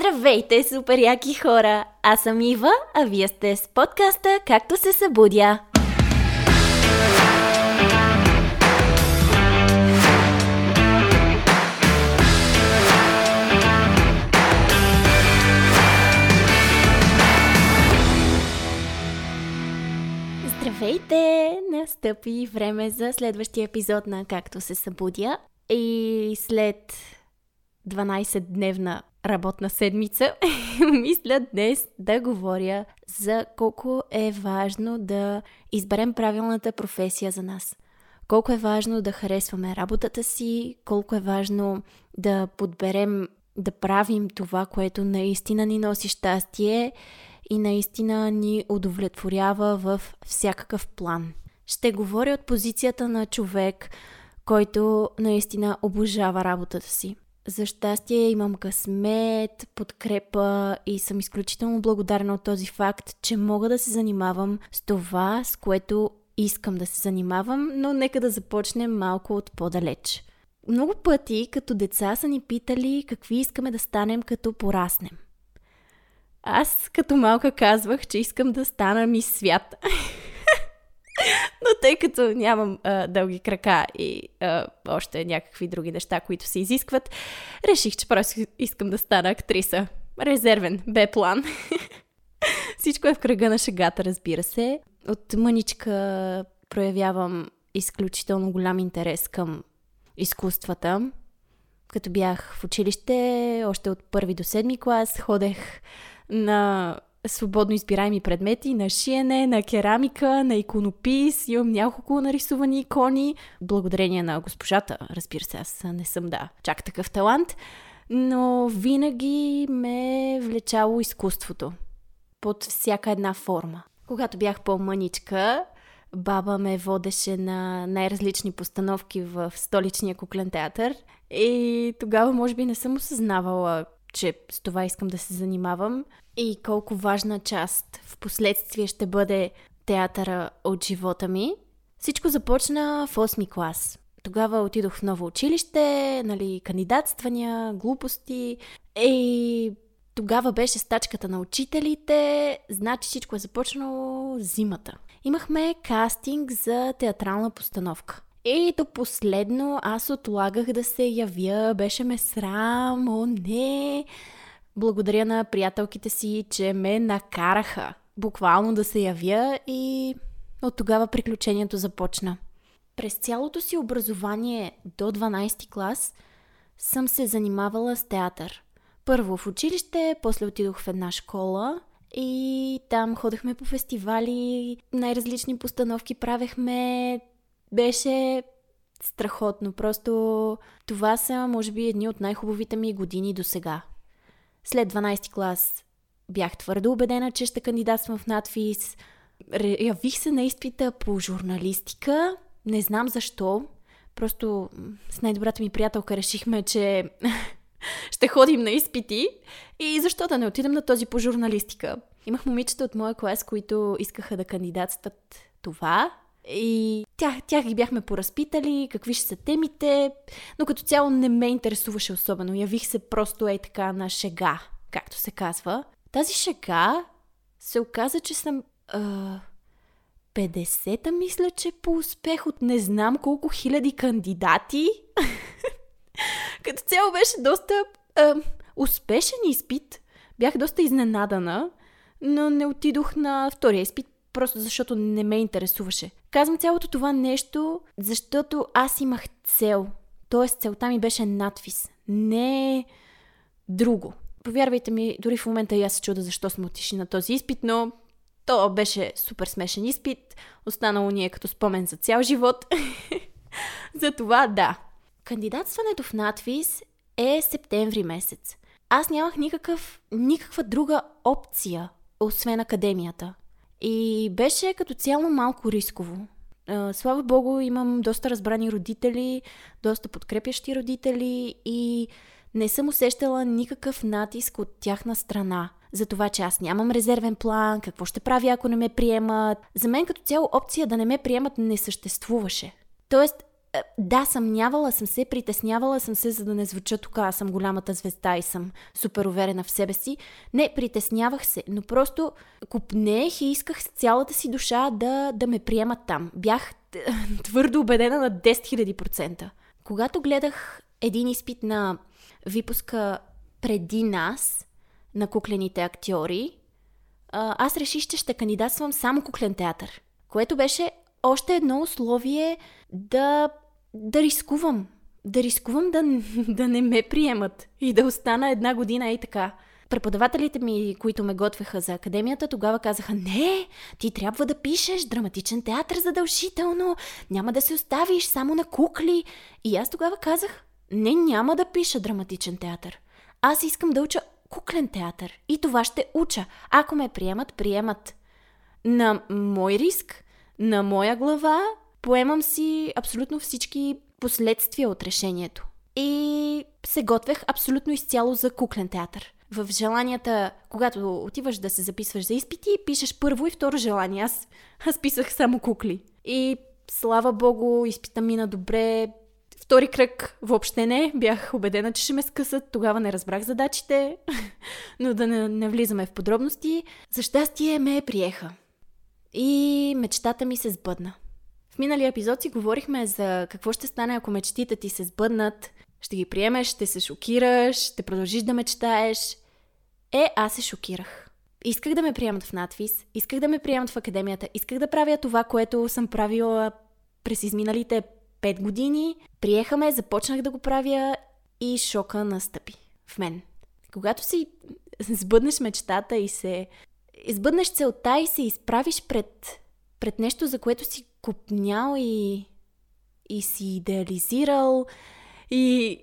Здравейте, супер яки хора! Аз съм Ива, а вие сте с подкаста Както се събудя. Здравейте! Настъпи време за следващия епизод на Както се събудя. И след 12-дневна работна седмица, мисля днес да говоря за колко е важно да изберем правилната професия за нас. Колко е важно да харесваме работата си, колко е важно да подберем да правим това, което наистина ни носи щастие и наистина ни удовлетворява в всякакъв план. Ще говоря от позицията на човек, който наистина обожава работата си. За щастие имам късмет, подкрепа и съм изключително благодарна от този факт, че мога да се занимавам с това, с което искам да се занимавам, но нека да започнем малко от по-далеч. Много пъти като деца са ни питали какви искаме да станем като пораснем. Аз като малка казвах, че искам да стана ми свят. Но тъй като нямам а, дълги крака и а, още някакви други неща, които се изискват, реших, че просто искам да стана актриса. Резервен, бе план. Всичко е в кръга на шегата, разбира се. От мъничка проявявам изключително голям интерес към изкуствата. Като бях в училище, още от първи до седми клас, ходех на свободно избираеми предмети, на шиене, на керамика, на иконопис. Имам няколко нарисувани икони. Благодарение на госпожата, разбира се, аз не съм, да, чак такъв талант. Но винаги ме е влечало изкуството. Под всяка една форма. Когато бях по-мъничка, баба ме водеше на най-различни постановки в столичния куклен театър. И тогава, може би, не съм осъзнавала че с това искам да се занимавам и колко важна част в последствие ще бъде театъра от живота ми. Всичко започна в 8 клас. Тогава отидох в ново училище, нали, кандидатствания, глупости и тогава беше стачката на учителите, значи всичко е започнало зимата. Имахме кастинг за театрална постановка. И до последно аз отлагах да се явя, беше ме срам, о не. Благодаря на приятелките си, че ме накараха буквално да се явя и от тогава приключението започна. През цялото си образование до 12 клас съм се занимавала с театър. Първо в училище, после отидох в една школа и там ходехме по фестивали, най-различни постановки правехме, беше страхотно. Просто това са, може би, едни от най-хубавите ми години до сега. След 12 клас бях твърдо убедена, че ще кандидатствам в надфис. Явих се на изпита по журналистика. Не знам защо. Просто с най-добрата ми приятелка решихме, че ще ходим на изпити и защо да не отидем на този по журналистика. Имах момичета от моя клас, които искаха да кандидатстват това и тях, тях ги бяхме поразпитали, какви ще са темите, но като цяло не ме интересуваше особено. Явих се просто ей така на шега, както се казва. Тази шега се оказа, че съм... А, 50-та мисля, че по успех от не знам колко хиляди кандидати. като цяло беше доста а, успешен изпит. Бях доста изненадана, но не отидох на втория изпит, просто защото не ме интересуваше. Казвам цялото това нещо, защото аз имах цел. Тоест целта ми беше надвис, не друго. Повярвайте ми, дори в момента и аз се чуда защо сме отишли на този изпит, но то беше супер смешен изпит. Останало ни е като спомен за цял живот. за това да. Кандидатстването в надвис е септември месец. Аз нямах никакъв, никаква друга опция, освен академията. И беше като цяло малко рисково. Слава Богу, имам доста разбрани родители, доста подкрепящи родители и не съм усещала никакъв натиск от тяхна страна. За това, че аз нямам резервен план, какво ще правя, ако не ме приемат. За мен като цяло опция да не ме приемат не съществуваше. Тоест, да, съмнявала съм се, притеснявала съм се, за да не звуча тук, аз съм голямата звезда и съм супер уверена в себе си. Не, притеснявах се, но просто купнех и исках с цялата си душа да, да ме приемат там. Бях твърдо убедена на 10 000%. Когато гледах един изпит на випуска преди нас, на куклените актьори, аз реших, че ще кандидатствам само куклен театър, което беше още едно условие да, да рискувам. Да рискувам да, да не ме приемат и да остана една година и така. Преподавателите ми, които ме готвеха за академията, тогава казаха, не, ти трябва да пишеш драматичен театър задължително, няма да се оставиш само на кукли. И аз тогава казах, не, няма да пиша драматичен театър. Аз искам да уча куклен театър. И това ще уча. Ако ме приемат, приемат. На мой риск, на моя глава, поемам си абсолютно всички последствия от решението. И се готвех абсолютно изцяло за куклен театър. В желанията, когато отиваш да се записваш за изпити, пишеш първо и второ желание. Аз, аз писах само кукли. И слава богу, изпита мина добре, Втори кръг въобще не. Бях убедена, че ще ме скъсат. Тогава не разбрах задачите. Но да не, не влизаме в подробности. За щастие ме приеха. И мечтата ми се сбъдна. В миналия епизод си говорихме за какво ще стане, ако мечтите ти се сбъднат. Ще ги приемеш, ще се шокираш, ще продължиш да мечтаеш. Е, аз се шокирах. Исках да ме приемат в надвис, исках да ме приемат в академията, исках да правя това, което съм правила през изминалите 5 години. Приехаме, започнах да го правя и шока настъпи в мен. Когато си сбъднеш мечтата и се избъднеш целта и се изправиш пред, пред нещо, за което си купнял и, и си идеализирал и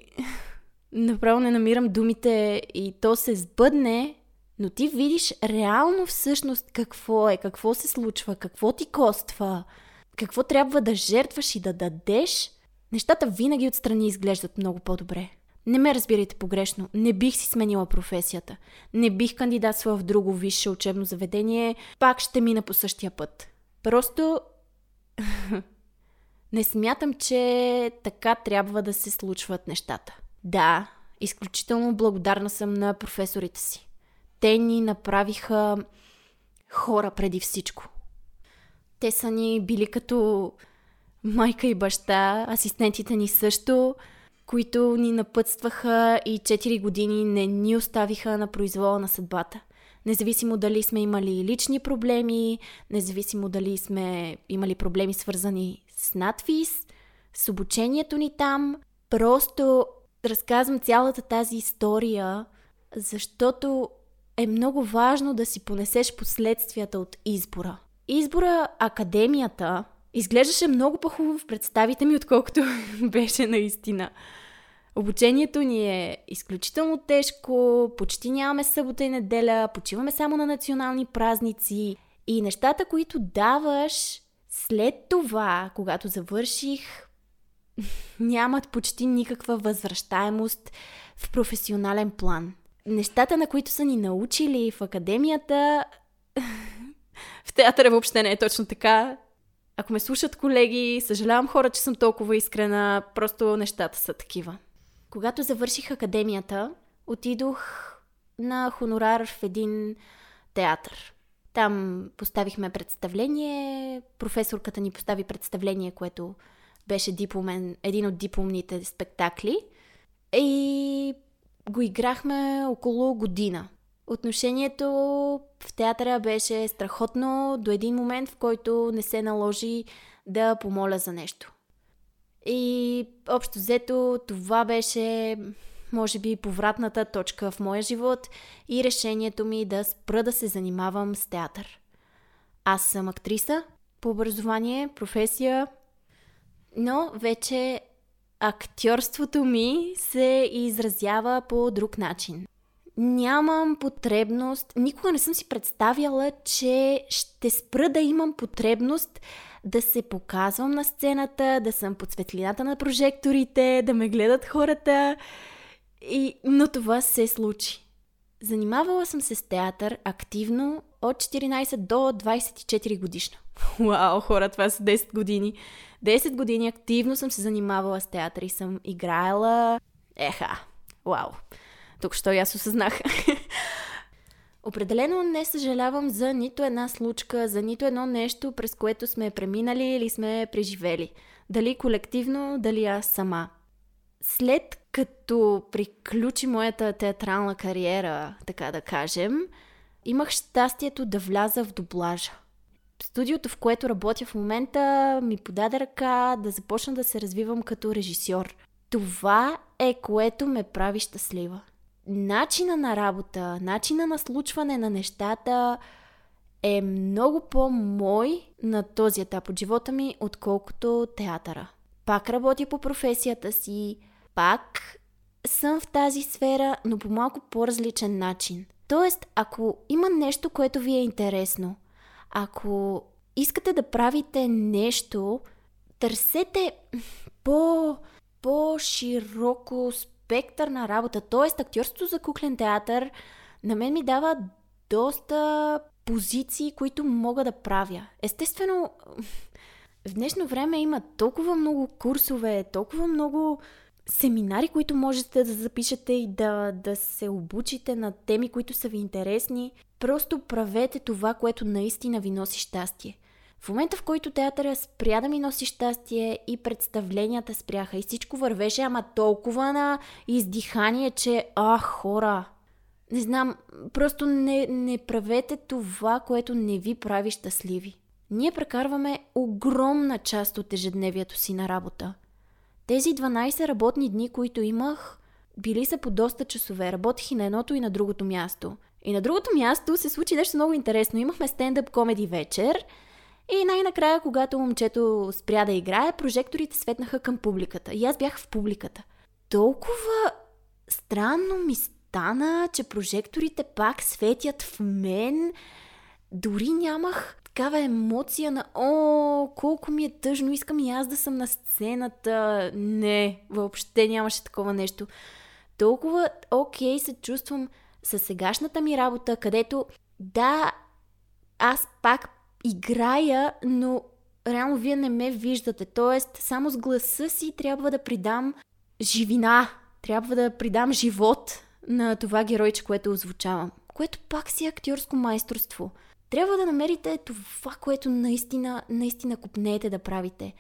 направо не намирам думите и то се сбъдне, но ти видиш реално всъщност какво е, какво се случва, какво ти коства – какво трябва да жертваш и да дадеш, нещата винаги отстрани изглеждат много по-добре. Не ме разбирайте погрешно, не бих си сменила професията. Не бих кандидатствала в друго висше учебно заведение, пак ще мина по същия път. Просто не смятам, че така трябва да се случват нещата. Да, изключително благодарна съм на професорите си. Те ни направиха хора преди всичко. Те са ни били като майка и баща, асистентите ни също, които ни напътстваха и 4 години не ни оставиха на произвола на съдбата. Независимо дали сме имали лични проблеми, независимо дали сме имали проблеми свързани с надвис, с обучението ни там, просто разказвам цялата тази история, защото е много важно да си понесеш последствията от избора избора академията изглеждаше много по-хубаво в представите ми, отколкото беше наистина. Обучението ни е изключително тежко, почти нямаме събота и неделя, почиваме само на национални празници и нещата, които даваш след това, когато завърших, нямат почти никаква възвръщаемост в професионален план. Нещата, на които са ни научили в академията, в театъра въобще не е точно така. Ако ме слушат колеги, съжалявам хора, че съм толкова искрена, просто нещата са такива. Когато завърших академията, отидох на хонорар в един театър. Там поставихме представление, професорката ни постави представление, което беше дипломен, един от дипломните спектакли. И го играхме около година. Отношението в театъра беше страхотно до един момент, в който не се наложи да помоля за нещо. И общо взето това беше, може би, повратната точка в моя живот и решението ми да спра да се занимавам с театър. Аз съм актриса по образование, професия, но вече актьорството ми се изразява по друг начин нямам потребност, никога не съм си представяла, че ще спра да имам потребност да се показвам на сцената, да съм под светлината на прожекторите, да ме гледат хората. И... Но това се случи. Занимавала съм се с театър активно от 14 до 24 годишна. Вау, хора, това са 10 години. 10 години активно съм се занимавала с театър и съм играела... Еха, вау. Тук що и аз осъзнах. Определено не съжалявам за нито една случка, за нито едно нещо, през което сме преминали или сме преживели. Дали колективно, дали аз сама. След като приключи моята театрална кариера, така да кажем, имах щастието да вляза в дублажа. Студиото, в което работя в момента, ми подаде ръка да започна да се развивам като режисьор. Това е което ме прави щастлива. Начина на работа, начина на случване на нещата е много по-мой на този етап от живота ми, отколкото театъра. Пак работя по професията си, пак съм в тази сфера, но по малко по-различен начин. Тоест, ако има нещо, което ви е интересно, ако искате да правите нещо, търсете по, по-широко спектър на работа. Тоест, актьорството за куклен театър на мен ми дава доста позиции, които мога да правя. Естествено, в днешно време има толкова много курсове, толкова много семинари, които можете да запишете и да, да се обучите на теми, които са ви интересни. Просто правете това, което наистина ви носи щастие. В момента, в който театъра спря да ми носи щастие и представленията спряха и всичко вървеше, ама толкова на издихание, че ах, хора, не знам, просто не, не правете това, което не ви прави щастливи. Ние прекарваме огромна част от ежедневието си на работа. Тези 12 работни дни, които имах, били са по доста часове. Работих и на едното и на другото място. И на другото място се случи нещо много интересно. Имахме стендъп комеди вечер и най-накрая, когато момчето спря да играе, прожекторите светнаха към публиката. И аз бях в публиката. Толкова странно ми стана, че прожекторите пак светят в мен. Дори нямах такава емоция на о, колко ми е тъжно, искам и аз да съм на сцената. Не, въобще нямаше такова нещо. Толкова окей се чувствам със сегашната ми работа, където да, аз пак играя, но реално вие не ме виждате. Тоест, само с гласа си трябва да придам живина, трябва да придам живот на това геройче, което озвучавам. Което пак си е актьорско майсторство. Трябва да намерите това, което наистина, наистина купнеете да правите.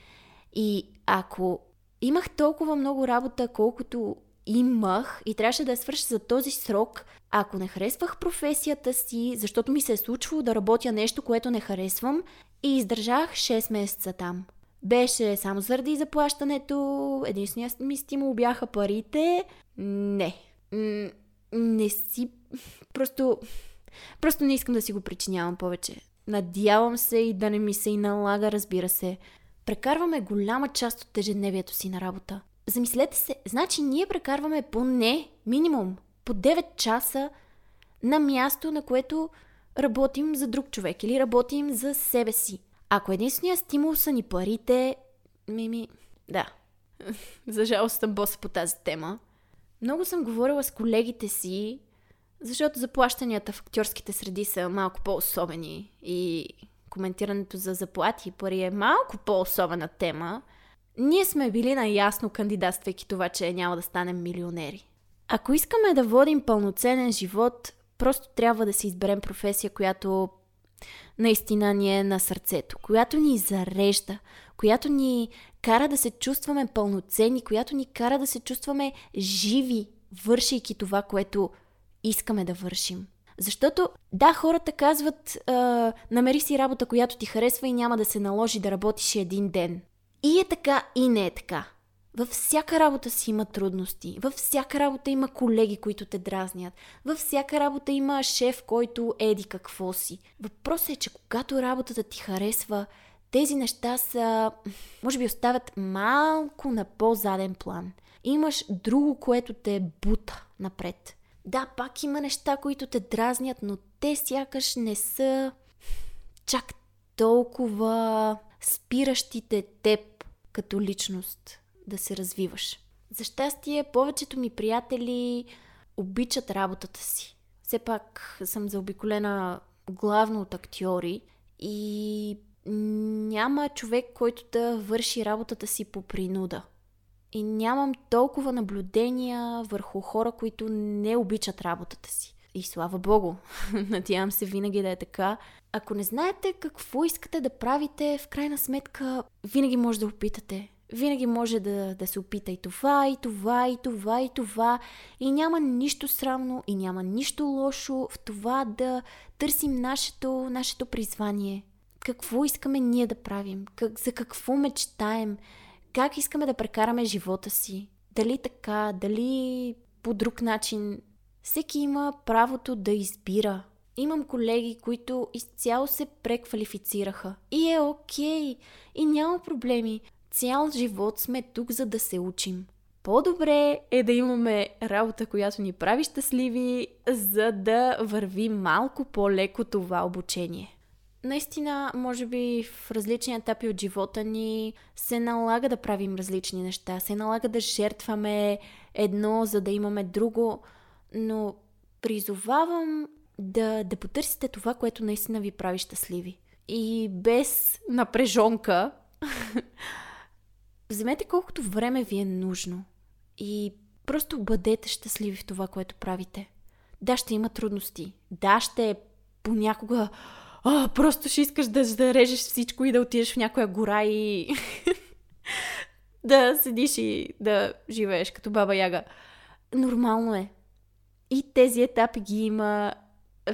И ако имах толкова много работа, колкото имах и трябваше да я свърша за този срок, ако не харесвах професията си, защото ми се е случвало да работя нещо, което не харесвам, и издържах 6 месеца там. Беше само заради заплащането, единственият ми стимул бяха парите. Не. Не си... Просто... Просто не искам да си го причинявам повече. Надявам се и да не ми се и налага, разбира се. Прекарваме голяма част от ежедневието си на работа. Замислете се, значи ние прекарваме поне минимум по 9 часа на място, на което работим за друг човек или работим за себе си. Ако единствения стимул са ни парите, мими, да. за жалост съм боса по тази тема. Много съм говорила с колегите си, защото заплащанията в актьорските среди са малко по-особени и коментирането за заплати и пари е малко по-особена тема. Ние сме били наясно кандидатствайки това, че няма да станем милионери. Ако искаме да водим пълноценен живот, просто трябва да си изберем професия, която наистина ни е на сърцето, която ни зарежда, която ни кара да се чувстваме пълноценни, която ни кара да се чувстваме живи, вършейки това, което искаме да вършим. Защото, да, хората казват, намери си работа, която ти харесва и няма да се наложи да работиш един ден. И е така, и не е така. Във всяка работа си има трудности, във всяка работа има колеги, които те дразнят, във всяка работа има шеф, който еди какво си. Въпросът е, че когато работата ти харесва, тези неща са, може би оставят малко на по-заден план. Имаш друго, което те бута напред. Да, пак има неща, които те дразнят, но те сякаш не са чак толкова спиращите теб като личност да се развиваш. За щастие, повечето ми приятели обичат работата си. Все пак съм заобиколена главно от актьори и няма човек, който да върши работата си по принуда. И нямам толкова наблюдения върху хора, които не обичат работата си. И слава богу, надявам се винаги да е така. Ако не знаете какво искате да правите, в крайна сметка винаги може да опитате. Винаги може да, да се опита и това, и това, и това, и това. И няма нищо срамно, и няма нищо лошо в това да търсим нашето, нашето призвание. Какво искаме ние да правим? Как, за какво мечтаем? Как искаме да прекараме живота си? Дали така, дали по друг начин? Всеки има правото да избира. Имам колеги, които изцяло се преквалифицираха. И е окей. И няма проблеми. Цял живот сме тук, за да се учим. По-добре е да имаме работа, която ни прави щастливи, за да върви малко по-леко това обучение. Наистина, може би в различни етапи от живота ни се налага да правим различни неща, се налага да жертваме едно, за да имаме друго, но призовавам да, да потърсите това, което наистина ви прави щастливи. И без напрежонка, вземете колкото време ви е нужно и просто бъдете щастливи в това, което правите. Да, ще има трудности. Да, ще понякога а, просто ще искаш да, да режеш всичко и да отидеш в някоя гора и да седиш и да живееш като баба Яга. Нормално е. И тези етапи ги има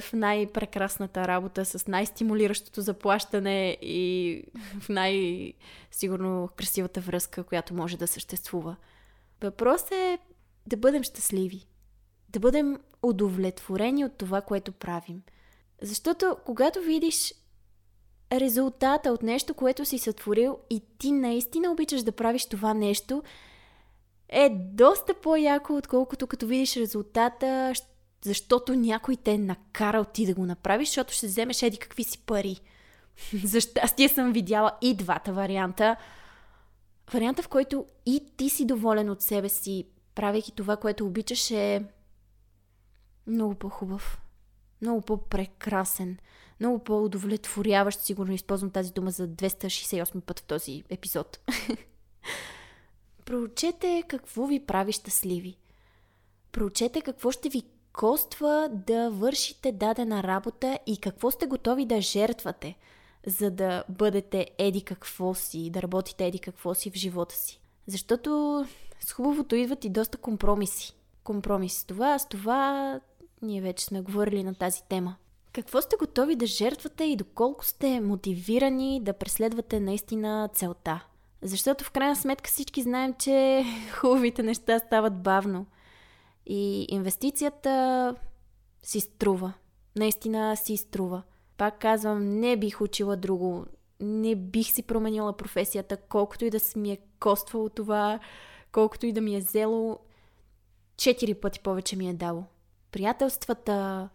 в най-прекрасната работа, с най-стимулиращото заплащане и в най-сигурно красивата връзка, която може да съществува. Въпрос е да бъдем щастливи. Да бъдем удовлетворени от това, което правим. Защото когато видиш резултата от нещо, което си сътворил и ти наистина обичаш да правиш това нещо, е доста по-яко, отколкото като видиш резултата, защото някой те е накарал ти да го направиш, защото ще вземеш еди какви си пари. За щастие съм видяла и двата варианта. Варианта, в който и ти си доволен от себе си, правейки това, което обичаш, е много по-хубав, много по-прекрасен, много по-удовлетворяващ. Сигурно използвам тази дума за 268 път в този епизод. Проучете какво ви прави щастливи. Проучете какво ще ви коства да вършите дадена работа и какво сте готови да жертвате, за да бъдете еди какво си, да работите еди какво си в живота си. Защото с хубавото идват и доста компромиси. Компромис с това, с това, ние вече сме говорили на тази тема. Какво сте готови да жертвате и доколко сте мотивирани да преследвате наистина целта? Защото в крайна сметка всички знаем, че хубавите неща стават бавно. И инвестицията си струва. Наистина си струва. Пак казвам, не бих учила друго. Не бих си променила професията, колкото и да ми е коствало това, колкото и да ми е взело. Четири пъти повече ми е дало. Приятелствата,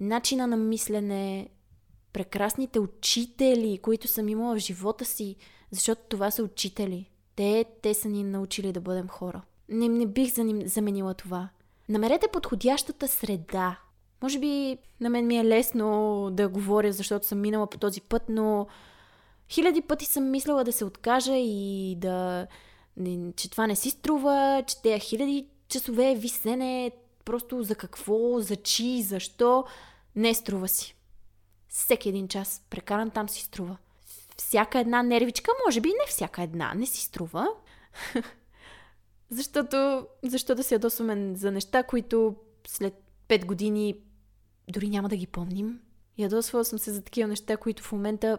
начина на мислене, прекрасните учители, които съм имала в живота си, защото това са учители. Те, те са ни научили да бъдем хора. Не, не бих заменила това. Намерете подходящата среда. Може би на мен ми е лесно да говоря, защото съм минала по този път, но хиляди пъти съм мислила да се откажа и да... че това не си струва, че тези хиляди часове висене просто за какво, за чи, защо, не струва си. Всеки един час прекаран там си струва. Всяка една нервичка, може би не всяка една, не си струва. Защото, защо да се ядосваме за неща, които след 5 години дори няма да ги помним? Ядосвала съм се за такива неща, които в момента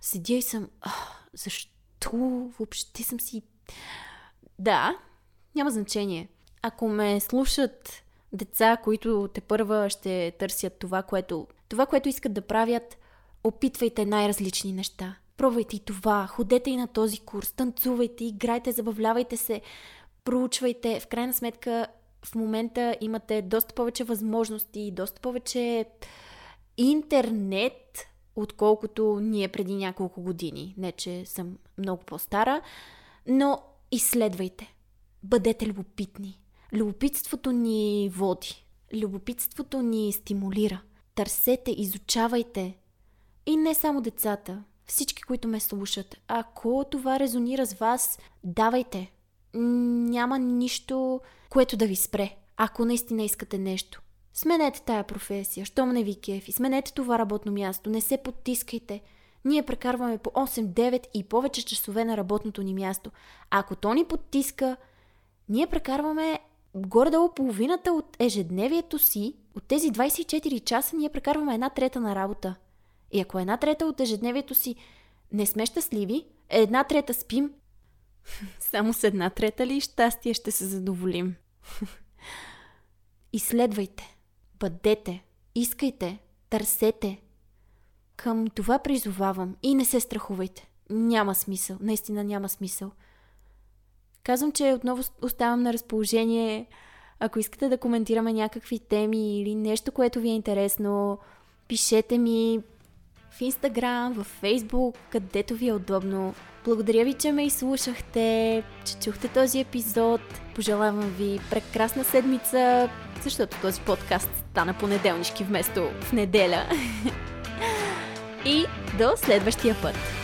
седя и съм... Защо въобще съм си... Да, няма значение. Ако ме слушат деца, които те първа ще търсят това, което, това, което искат да правят, опитвайте най-различни неща. Пробвайте и това, ходете и на този курс, танцувайте, играйте, забавлявайте се проучвайте. В крайна сметка, в момента имате доста повече възможности, доста повече интернет, отколкото ние преди няколко години. Не, че съм много по-стара, но изследвайте. Бъдете любопитни. Любопитството ни води. Любопитството ни стимулира. Търсете, изучавайте. И не само децата. Всички, които ме слушат, ако това резонира с вас, давайте. Няма нищо, което да ви спре, ако наистина искате нещо. Сменете тая професия, щом не ви кефи, сменете това работно място, не се потискайте. Ние прекарваме по 8, 9 и повече часове на работното ни място. Ако то ни потиска, ние прекарваме горе-долу половината от ежедневието си, от тези 24 часа ние прекарваме една трета на работа. И ако една трета от ежедневието си не сме щастливи, една трета спим, само с една трета ли щастие ще се задоволим? Изследвайте, бъдете, искайте, търсете. Към това призовавам и не се страхувайте. Няма смисъл, наистина няма смисъл. Казвам, че отново оставам на разположение, ако искате да коментираме някакви теми или нещо, което ви е интересно, пишете ми в Инстаграм, в Фейсбук, където ви е удобно. Благодаря ви, че ме изслушахте, че чухте този епизод. Пожелавам ви прекрасна седмица, защото този подкаст стана понеделнишки вместо в неделя. И до следващия път!